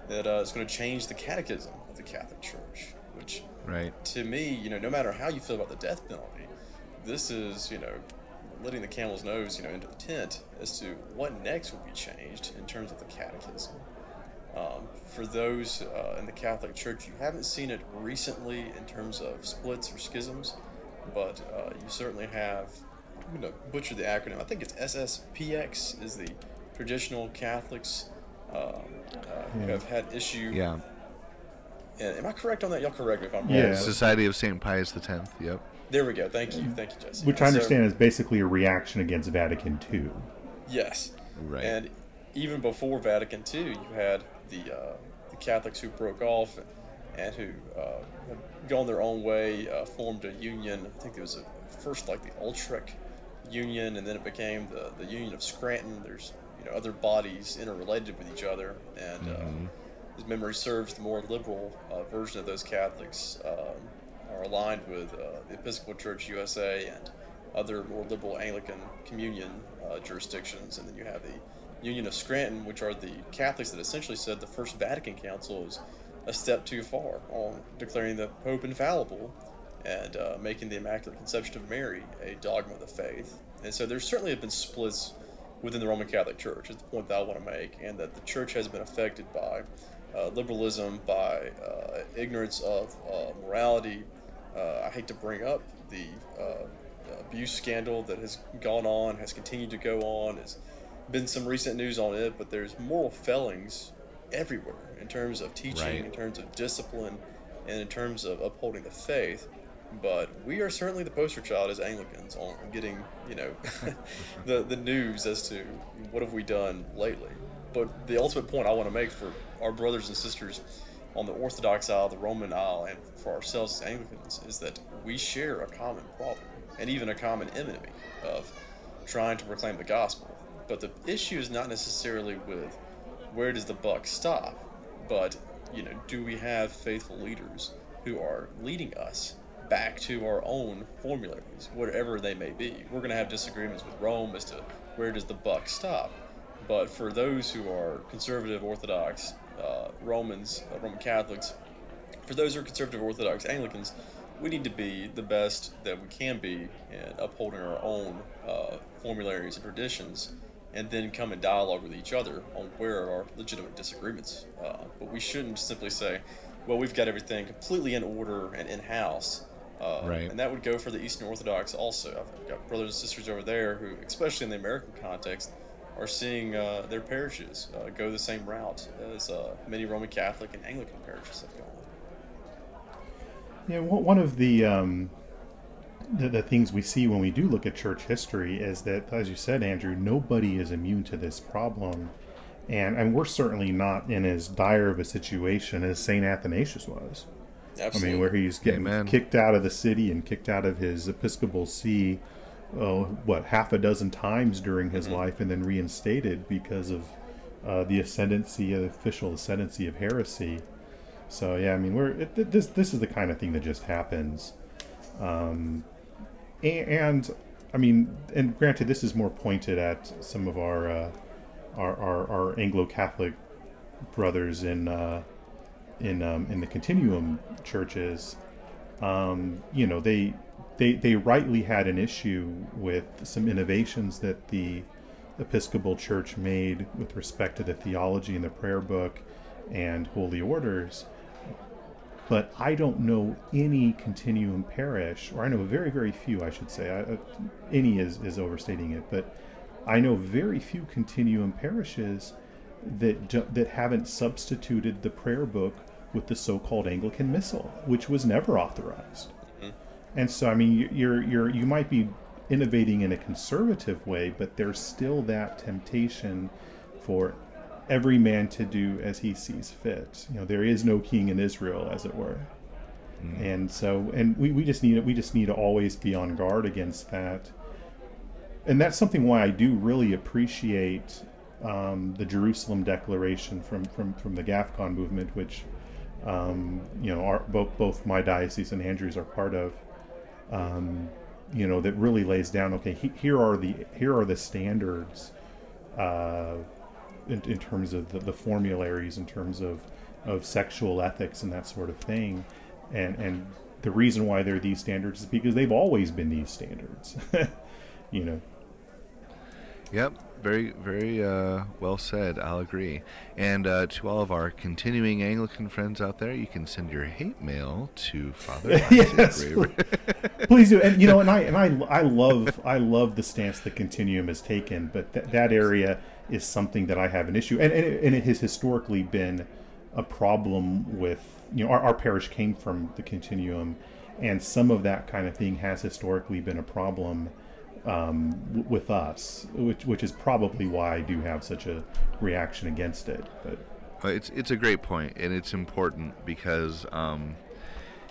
that uh, it's going to change the catechism of the Catholic Church, which, right. to me, you know, no matter how you feel about the death penalty, this is, you know, letting the camel's nose, you know, into the tent as to what next will be changed in terms of the catechism. Um, for those uh, in the Catholic Church, you haven't seen it recently in terms of splits or schisms, but uh, you certainly have. I'm going to butcher the acronym. I think it's SSPX is the traditional Catholics um, uh, who have had issue. Yeah. And am I correct on that? Y'all correct me if I'm wrong. Yeah. Society of St. Pius X. Yep. There we go. Thank you. Thank you, Jesse. Which I understand so, is basically a reaction against Vatican II. Yes. Right. And even before Vatican II, you had the, uh, the Catholics who broke off and, and who uh, have gone their own way, uh, formed a union. I think it was a, first like the Utrecht Union, and then it became the, the Union of Scranton. There's you know other bodies interrelated with each other, and uh, mm-hmm. as memory serves, the more liberal uh, version of those Catholics um, are aligned with uh, the Episcopal Church USA and other more liberal Anglican communion jurisdictions, and then you have the Union of Scranton, which are the Catholics that essentially said the First Vatican Council is a step too far on declaring the Pope infallible and uh, making the Immaculate Conception of Mary a dogma of the faith. And so there certainly have been splits within the Roman Catholic Church, is the point that I want to make, and that the Church has been affected by uh, liberalism, by uh, ignorance of uh, morality. Uh, I hate to bring up the uh, abuse scandal that has gone on, has continued to go on, There's been some recent news on it, but there's moral failings everywhere in terms of teaching, right. in terms of discipline, and in terms of upholding the faith. But we are certainly the poster child as Anglicans on getting, you know, *laughs* the the news as to what have we done lately. But the ultimate point I want to make for our brothers and sisters on the Orthodox aisle, the Roman aisle, and for ourselves as Anglicans is that we share a common problem and even a common enemy of trying to proclaim the gospel. But the issue is not necessarily with where does the buck stop, but you know, do we have faithful leaders who are leading us back to our own formularies, whatever they may be? We're going to have disagreements with Rome as to where does the buck stop. But for those who are conservative Orthodox uh, Romans, uh, Roman Catholics, for those who are conservative Orthodox Anglicans, we need to be the best that we can be in upholding our own uh, formularies and traditions and then come in dialogue with each other on where are our legitimate disagreements. Uh, but we shouldn't simply say, well, we've got everything completely in order and in house. Uh, right. And that would go for the Eastern Orthodox also. I've got brothers and sisters over there who, especially in the American context, are seeing uh, their parishes uh, go the same route as uh, many Roman Catholic and Anglican parishes have gone. Yeah, one of the um, the, the things we see when we do look at church history is that, as you said, Andrew, nobody is immune to this problem. And, and we're certainly not in as dire of a situation as St. Athanasius was. Absolutely. I mean, where he's getting Amen. kicked out of the city and kicked out of his episcopal see, oh, what, half a dozen times during his life and then reinstated because of uh, the ascendancy, uh, official ascendancy of heresy. So, yeah, I mean, we're it, this, this is the kind of thing that just happens. Um, a- and, I mean, and granted, this is more pointed at some of our, uh, our, our, our Anglo-Catholic brothers in, uh, in um, in the continuum churches, um, you know, they they they rightly had an issue with some innovations that the Episcopal Church made with respect to the theology in the prayer book and holy orders. But I don't know any continuum parish, or I know very, very few, I should say. I, uh, any is, is overstating it, but I know very few continuum parishes that that haven't substituted the prayer book with the so-called Anglican Missal, which was never authorized. And so, I mean, you- you're you're you might be innovating in a conservative way, but there's still that temptation for every man to do as he sees fit. You know, there is no king in Israel, as it were. And so, and we, we just need we just need to always be on guard against that. And that's something why I do really appreciate um, the Jerusalem Declaration from, from, from the GAFCON movement, which um, you know, our, both both my diocese and Andrews are part of. Um, you know, that really lays down. Okay, he, here are the here are the standards uh, in, in terms of the, the formularies, in terms of of sexual ethics and that sort of thing, and and the reason why they're these standards is because they've always been these standards. *laughs* you know, Yep, very, very uh, well said. I'll agree. And uh, to all of our continuing Anglican friends out there, you can send your hate mail to Father *laughs* Yes, please do and you know and i and i i love i love the stance the continuum has taken but th- that area is something that i have an issue and and it, and it has historically been a problem with you know our, our parish came from the continuum and some of that kind of thing has historically been a problem um, w- with us which which is probably why i do have such a reaction against it but Well, it's it's a great point, and it's important because, um,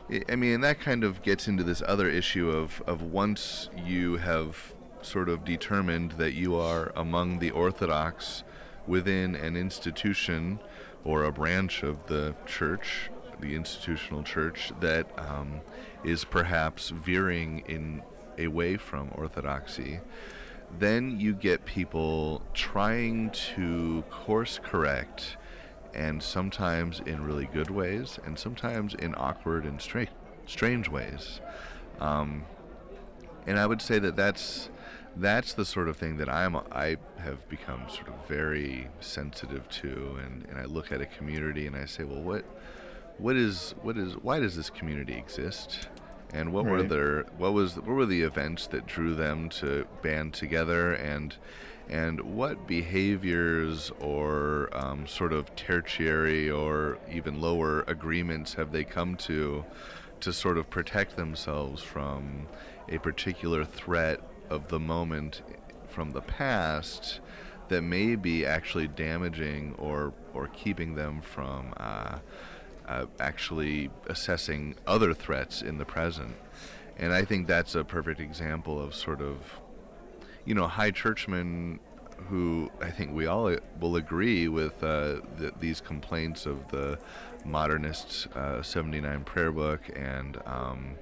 I I mean, that kind of gets into this other issue of of once you have sort of determined that you are among the Orthodox within an institution or a branch of the church, the institutional church that um, is perhaps veering in away from orthodoxy then you get people trying to course correct and sometimes in really good ways and sometimes in awkward and stra- strange ways. Um, and i would say that that's that's the sort of thing that i'm i have become sort of very sensitive to and, and i look at a community and i say well what what is what is why does this community exist and what were their what was what were the events that drew them to band together? And and what behaviors or um, sort of tertiary or even lower agreements have they come to to sort of protect themselves from a particular threat of the moment from the past that may be actually damaging or or keeping them from uh, uh, actually assessing other threats in the present. And I think that's a perfect example of sort of, you know, high churchmen who I think we all will agree with uh, th- these complaints of the modernist uh, 79 prayer book and um,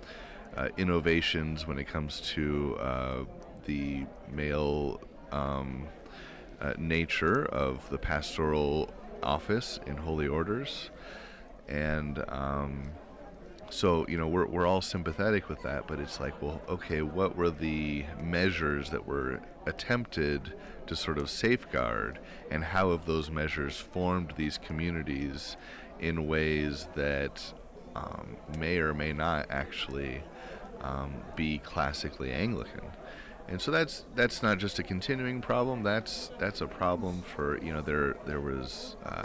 uh, innovations when it comes to uh, the male um, uh, nature of the pastoral office in holy orders and um, so you know we're, we're all sympathetic with that but it's like well okay what were the measures that were attempted to sort of safeguard? And how have those measures formed these communities in ways that um, may or may not actually um, be classically Anglican? And so that's that's not just a continuing problem. That's that's a problem for you know there there was uh,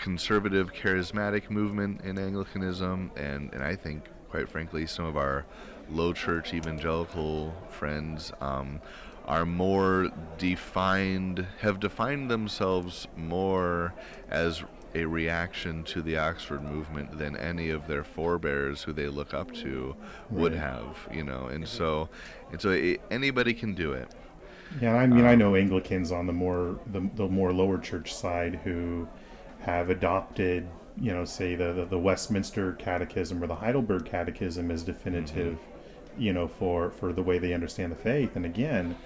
conservative charismatic movement in Anglicanism, and, and I think quite frankly, some of our low church evangelical friends um, are more defined, have defined themselves more as a reaction to the Oxford movement than any of their forebears who they look up to would Right. have, you know. And so, and so it, anybody can do it. Yeah, I mean, I know Anglicans on the more the, the more lower church side who have adopted, you know, say the, the, the Westminster Catechism or the Heidelberg Catechism as definitive, mm-hmm. you know, for for the way they understand the faith. And again,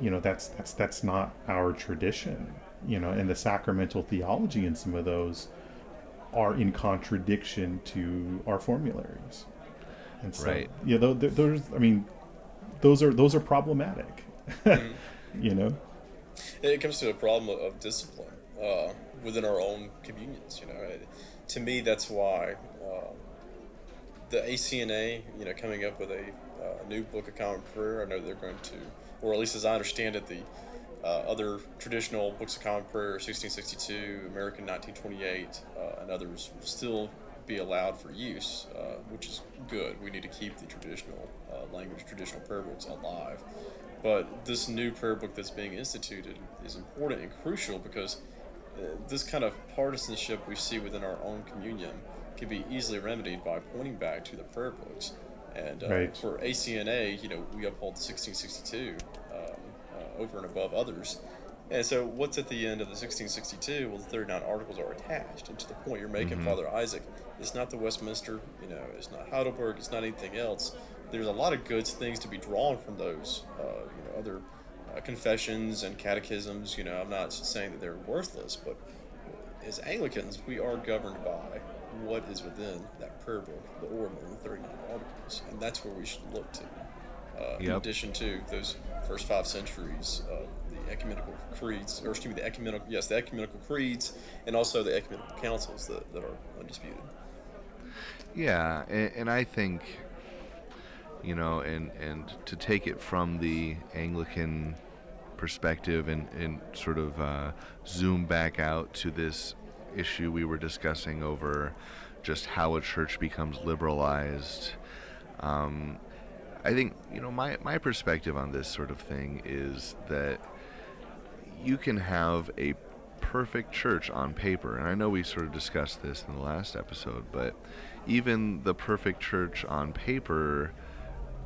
you know, that's that's that's not our tradition, you know, and the sacramental theology in some of those are in contradiction to our formularies. And so, Right. yeah, tho- th- those, I mean, those are those are problematic. *laughs* Mm-hmm. you know. And it comes to a problem of, of discipline uh, within our own communions. You know, It- to me, that's why uh, the ACNA, you know, coming up with a uh, new Book of Common Prayer. I know they're going to, or at least as I understand it, the uh, other traditional books of common prayer, 1662, American 1928, uh, and others will still be allowed for use, uh, which is good. We need to keep the traditional language, traditional prayer books alive. But this new prayer book that's being instituted is important and crucial because this kind of partisanship we see within our own communion can be easily remedied by pointing back to the prayer books. And uh, Right. for ACNA, you know, we uphold 1662 um, uh, over and above others. And so, what's at the end of the 1662? Well, the 39 articles are attached. And to the point you're making, Father Isaac, it's not the Westminster, you know, it's not Heidelberg, it's not anything else. There's a lot of good things to be drawn from those, uh, you know, other uh, confessions and catechisms. You know, I'm not saying that they're worthless, but as Anglicans, we are governed by what is within that prayer book, the Ordinal, the 39 Articles, and that's where we should look to. Uh, In addition to those first five centuries of the ecumenical creeds, or excuse me, the ecumenical, yes, the ecumenical creeds, and also the ecumenical councils that, that are undisputed. Yeah, and, and I think, you know, and and to take it from the Anglican perspective and and sort of uh, zoom back out to this issue we were discussing over just how a church becomes liberalized. Um, I think you know my my perspective on this sort of thing is that you can have a perfect church on paper, and I know we sort of discussed this in the last episode, but even the perfect church on paper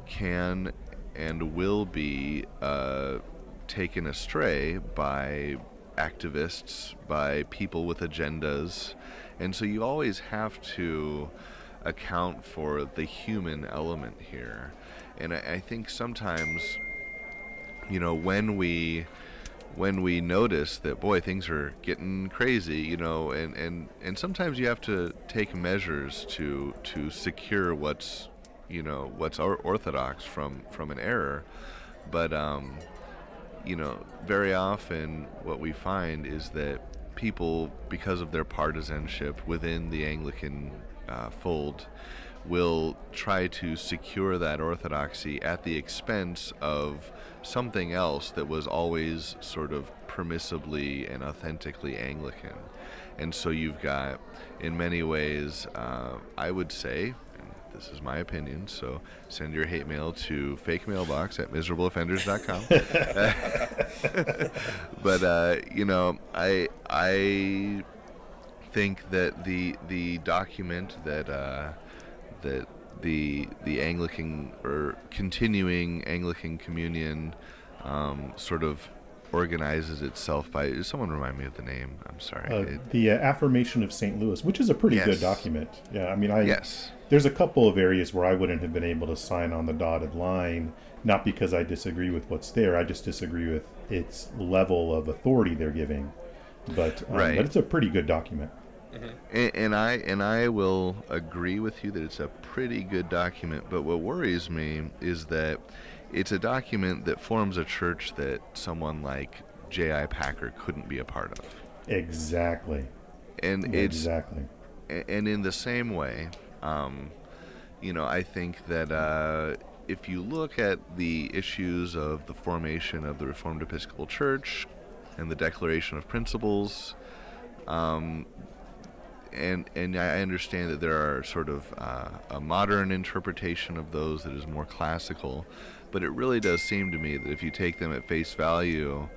can and will be uh, taken astray by activists, by people with agendas, and so you always have to account for the human element here. And I, I think sometimes, you know, when we when we notice that boy things are getting crazy you know and and and sometimes you have to take measures to to secure what's you know what's orthodox from from an error but um you know very often what we find is that people because of their partisanship within the anglican uh, fold will try to secure that orthodoxy at the expense of something else that was always sort of permissibly and authentically Anglican. And so you've got, in many ways, uh, I would say, this is my opinion, so send your hate mail to fake mailbox at miserableoffenders.com. *laughs* but, uh, you know, I, I think that the, the document that, uh, that the the Anglican or continuing Anglican Communion um, sort of organizes itself by. Someone remind me of the name. I'm sorry. Uh, It- the uh, affirmation of St. Louis, which is a pretty Yes. good document. Yeah, I mean, I yes. There's a couple of areas where I wouldn't have been able to sign on the dotted line, not because I disagree with what's there. I just disagree with its level of authority they're giving. But um, Right. but it's a pretty good document. And, and I and I will agree with you that it's a pretty good document. But what worries me is that it's a document that forms a church that someone like J.I. Packer couldn't be a part of. Exactly. And it's exactly. And in the same way, um, you know, I think that uh, if you look at the issues of the formation of the Reformed Episcopal Church and the Declaration of Principles, um, and and I understand that there are sort of uh, a modern interpretation of those that is more classical, but it really does seem to me that if you take them at face value,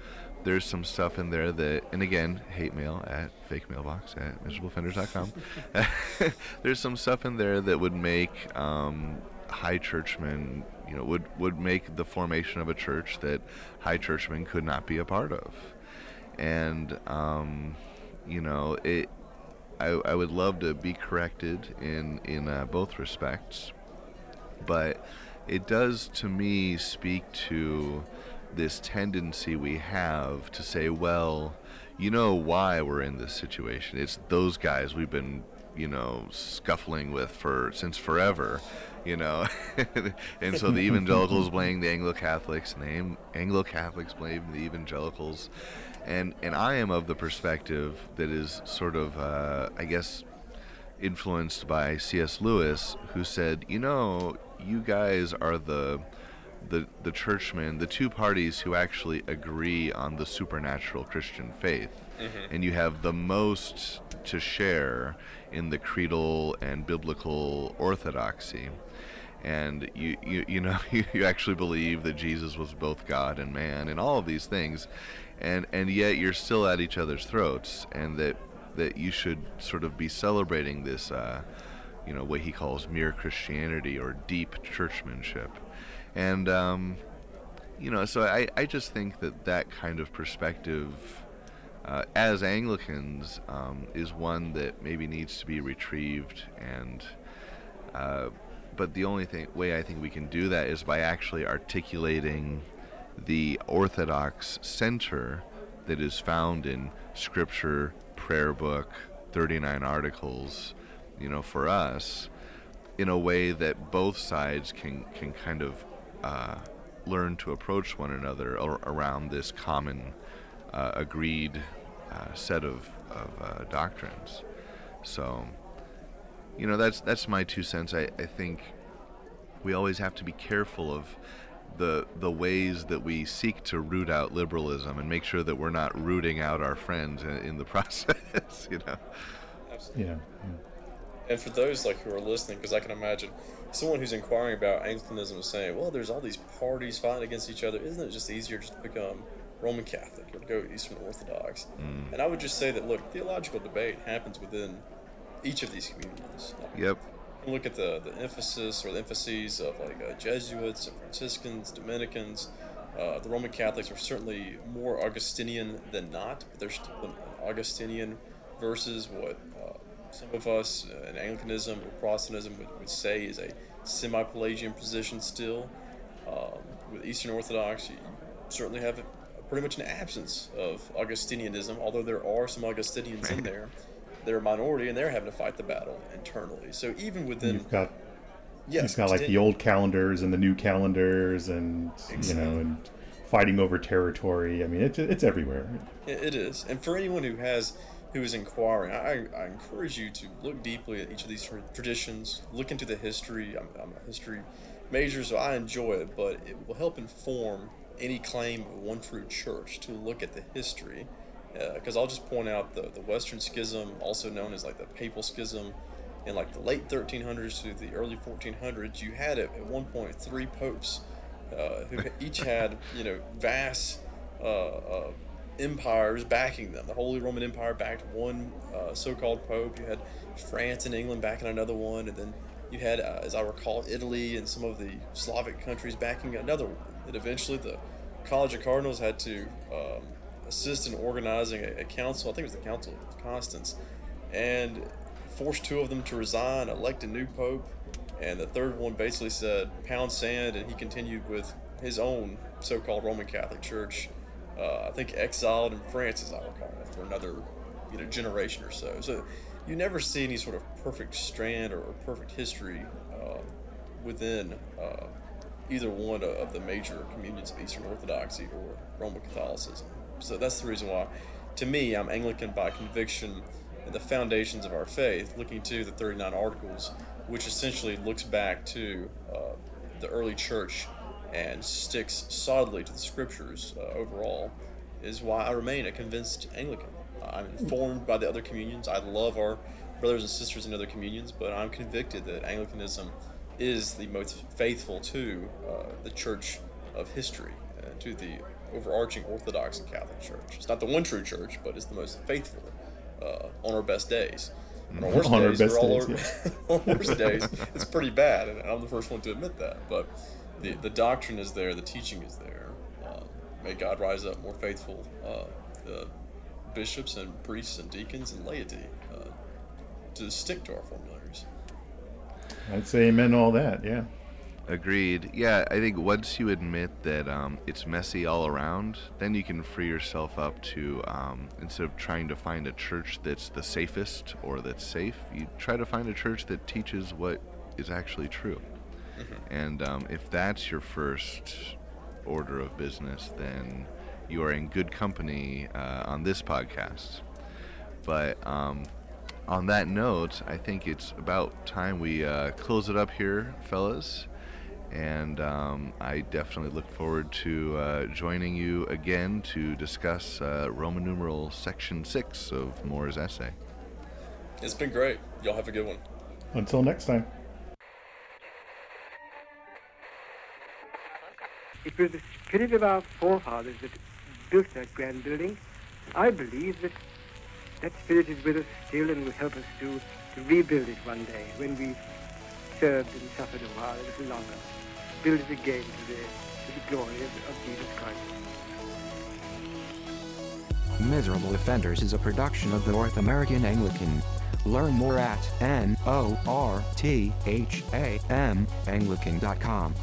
there's some stuff in there that, and again, hate mail at fake mailbox at miserableoffenders.com. *laughs* *laughs* there's some stuff in there that would make um, high churchmen, you know, would would make the formation of a church that high churchmen could not be a part of, and um, you know, it. I, I would love to be corrected in in uh, both respects, but it does to me speak to this tendency we have to say, well, you know why we're in this situation. It's those guys we've been, you know, scuffling with for since forever, you know. *laughs* and so the evangelicals *laughs* blame the Anglo Catholics, and the Anglo Catholics blame the evangelicals. And and I am of the perspective that is sort of, uh, I guess, influenced by C.S. Lewis, who said, you know, you guys are the the the churchmen, the two parties who actually agree on the supernatural Christian faith, mm-hmm. and you have the most to share in the creedal and biblical orthodoxy. And you, you, you know *laughs* you actually believe that Jesus was both God and man and all of these things, and and yet you're still at each other's throats, and that that you should sort of be celebrating this, uh, you know, what he calls mere Christianity or deep churchmanship and um, you know, so I, I just think that that kind of perspective, uh, as Anglicans, um, is one that maybe needs to be retrieved. And uh, but the only thing way I think we can do that is by actually articulating the Orthodox center that is found in Scripture, prayer book, 39 articles. You know, for us, in a way that both sides can can kind of uh, learn to approach one another around this common uh, agreed uh, set of, of uh, doctrines. So, you know, that's that's my two cents. I, I think we always have to be careful of the the ways that we seek to root out liberalism and make sure that we're not rooting out our friends in, in the *laughs* process. you know. Absolutely. Yeah. yeah. And for those like who are listening, because I can imagine someone who's inquiring about Anglicanism is saying, well, there's all these parties fighting against each other. Isn't it just easier just to become Roman Catholic or to go Eastern Orthodox? Mm. And I would just say that, look, theological debate happens within each of these communions. Yep. Look at the, the emphasis or the emphases of like uh, Jesuits, Franciscans, Dominicans. Uh, the Roman Catholics are certainly more Augustinian than not, but there's still an Augustinian versus what some of us uh, in Anglicanism or Protestantism would, would say is a semi Pelagian position still. Um, with Eastern Orthodox, you certainly have a, pretty much an absence of Augustinianism, although there are some Augustinians in there. They're a minority and they're having to fight the battle internally. So even within. You've got. Yes, you've got like the old calendars and the new calendars and, exactly. you know, and fighting over territory. I mean, it, it's everywhere. It is. And for anyone who has who is inquiring, I, I encourage you to look deeply at each of these traditions, look into the history. I'm, I'm a history major, so I enjoy it, but it will help inform any claim of one true church to look at the history. Because uh, I'll just point out the, the Western Schism, also known as like the Papal Schism, in like the late 1300s to the early 1400s, you had at, at one point three popes uh, who *laughs* each had you know vast uh, uh empires backing them. The Holy Roman Empire backed one uh, so-called pope. You had France and England backing another one, and then you had, uh, as I recall, Italy and some of the Slavic countries backing another one. And eventually, the College of Cardinals had to um, assist in organizing a, a, council. I think it was the Council of Constance, and forced two of them to resign, elect a new pope, and the third one basically said pound sand, and he continued with his own so-called Roman Catholic Church uh, I think exiled in France, as I recall, for another you know generation or so. So you never see any sort of perfect strand or, perfect history uh, within uh, either one of the major communions of Eastern Orthodoxy or Roman Catholicism. So that's the reason why, to me, I'm Anglican by conviction and the foundations of our faith, looking to the 39 Articles, which essentially looks back to uh, the early church and sticks solidly to the scriptures uh, overall is why I remain a convinced Anglican. I'm informed by the other communions. I love our brothers and sisters in other communions, but I'm convicted that Anglicanism is the most faithful to uh, the Church of history, uh, to the overarching Orthodox and Catholic Church. It's not the one true church, but it's the most faithful uh, on our best days. On our worst *laughs* On our best days, over, *laughs* on our worst days, it's pretty bad, and I'm the first one to admit that. But the, the doctrine is there, the teaching is there. Uh, may God rise up more faithful uh, the bishops and priests and deacons and laity uh, to stick to our formularies. I'd say amen to all that. Yeah. Agreed. Yeah, I think once you admit that um, it's messy all around, then you can free yourself up to, um, instead of trying to find a church that's the safest or that's safe, you try to find a church that teaches what is actually true. And um, if that's your first order of business, then you are in good company uh, on this podcast. But um, on that note, I think it's about time we uh, close it up here, fellas. And um, I definitely look forward to uh, joining you again to discuss uh, Roman numeral section 6 of More's essay. It's been great. Y'all have a good one. Until next time. It was the spirit of our forefathers that built that grand building. I believe that that spirit is with us still and will help us to, to rebuild it one day when we've served and suffered a while, a little longer. Build it again to the, to the glory of, of Jesus Christ. Miserable Offenders is a production of the North American Anglican. Learn more at N O R T H A M Anglican.com.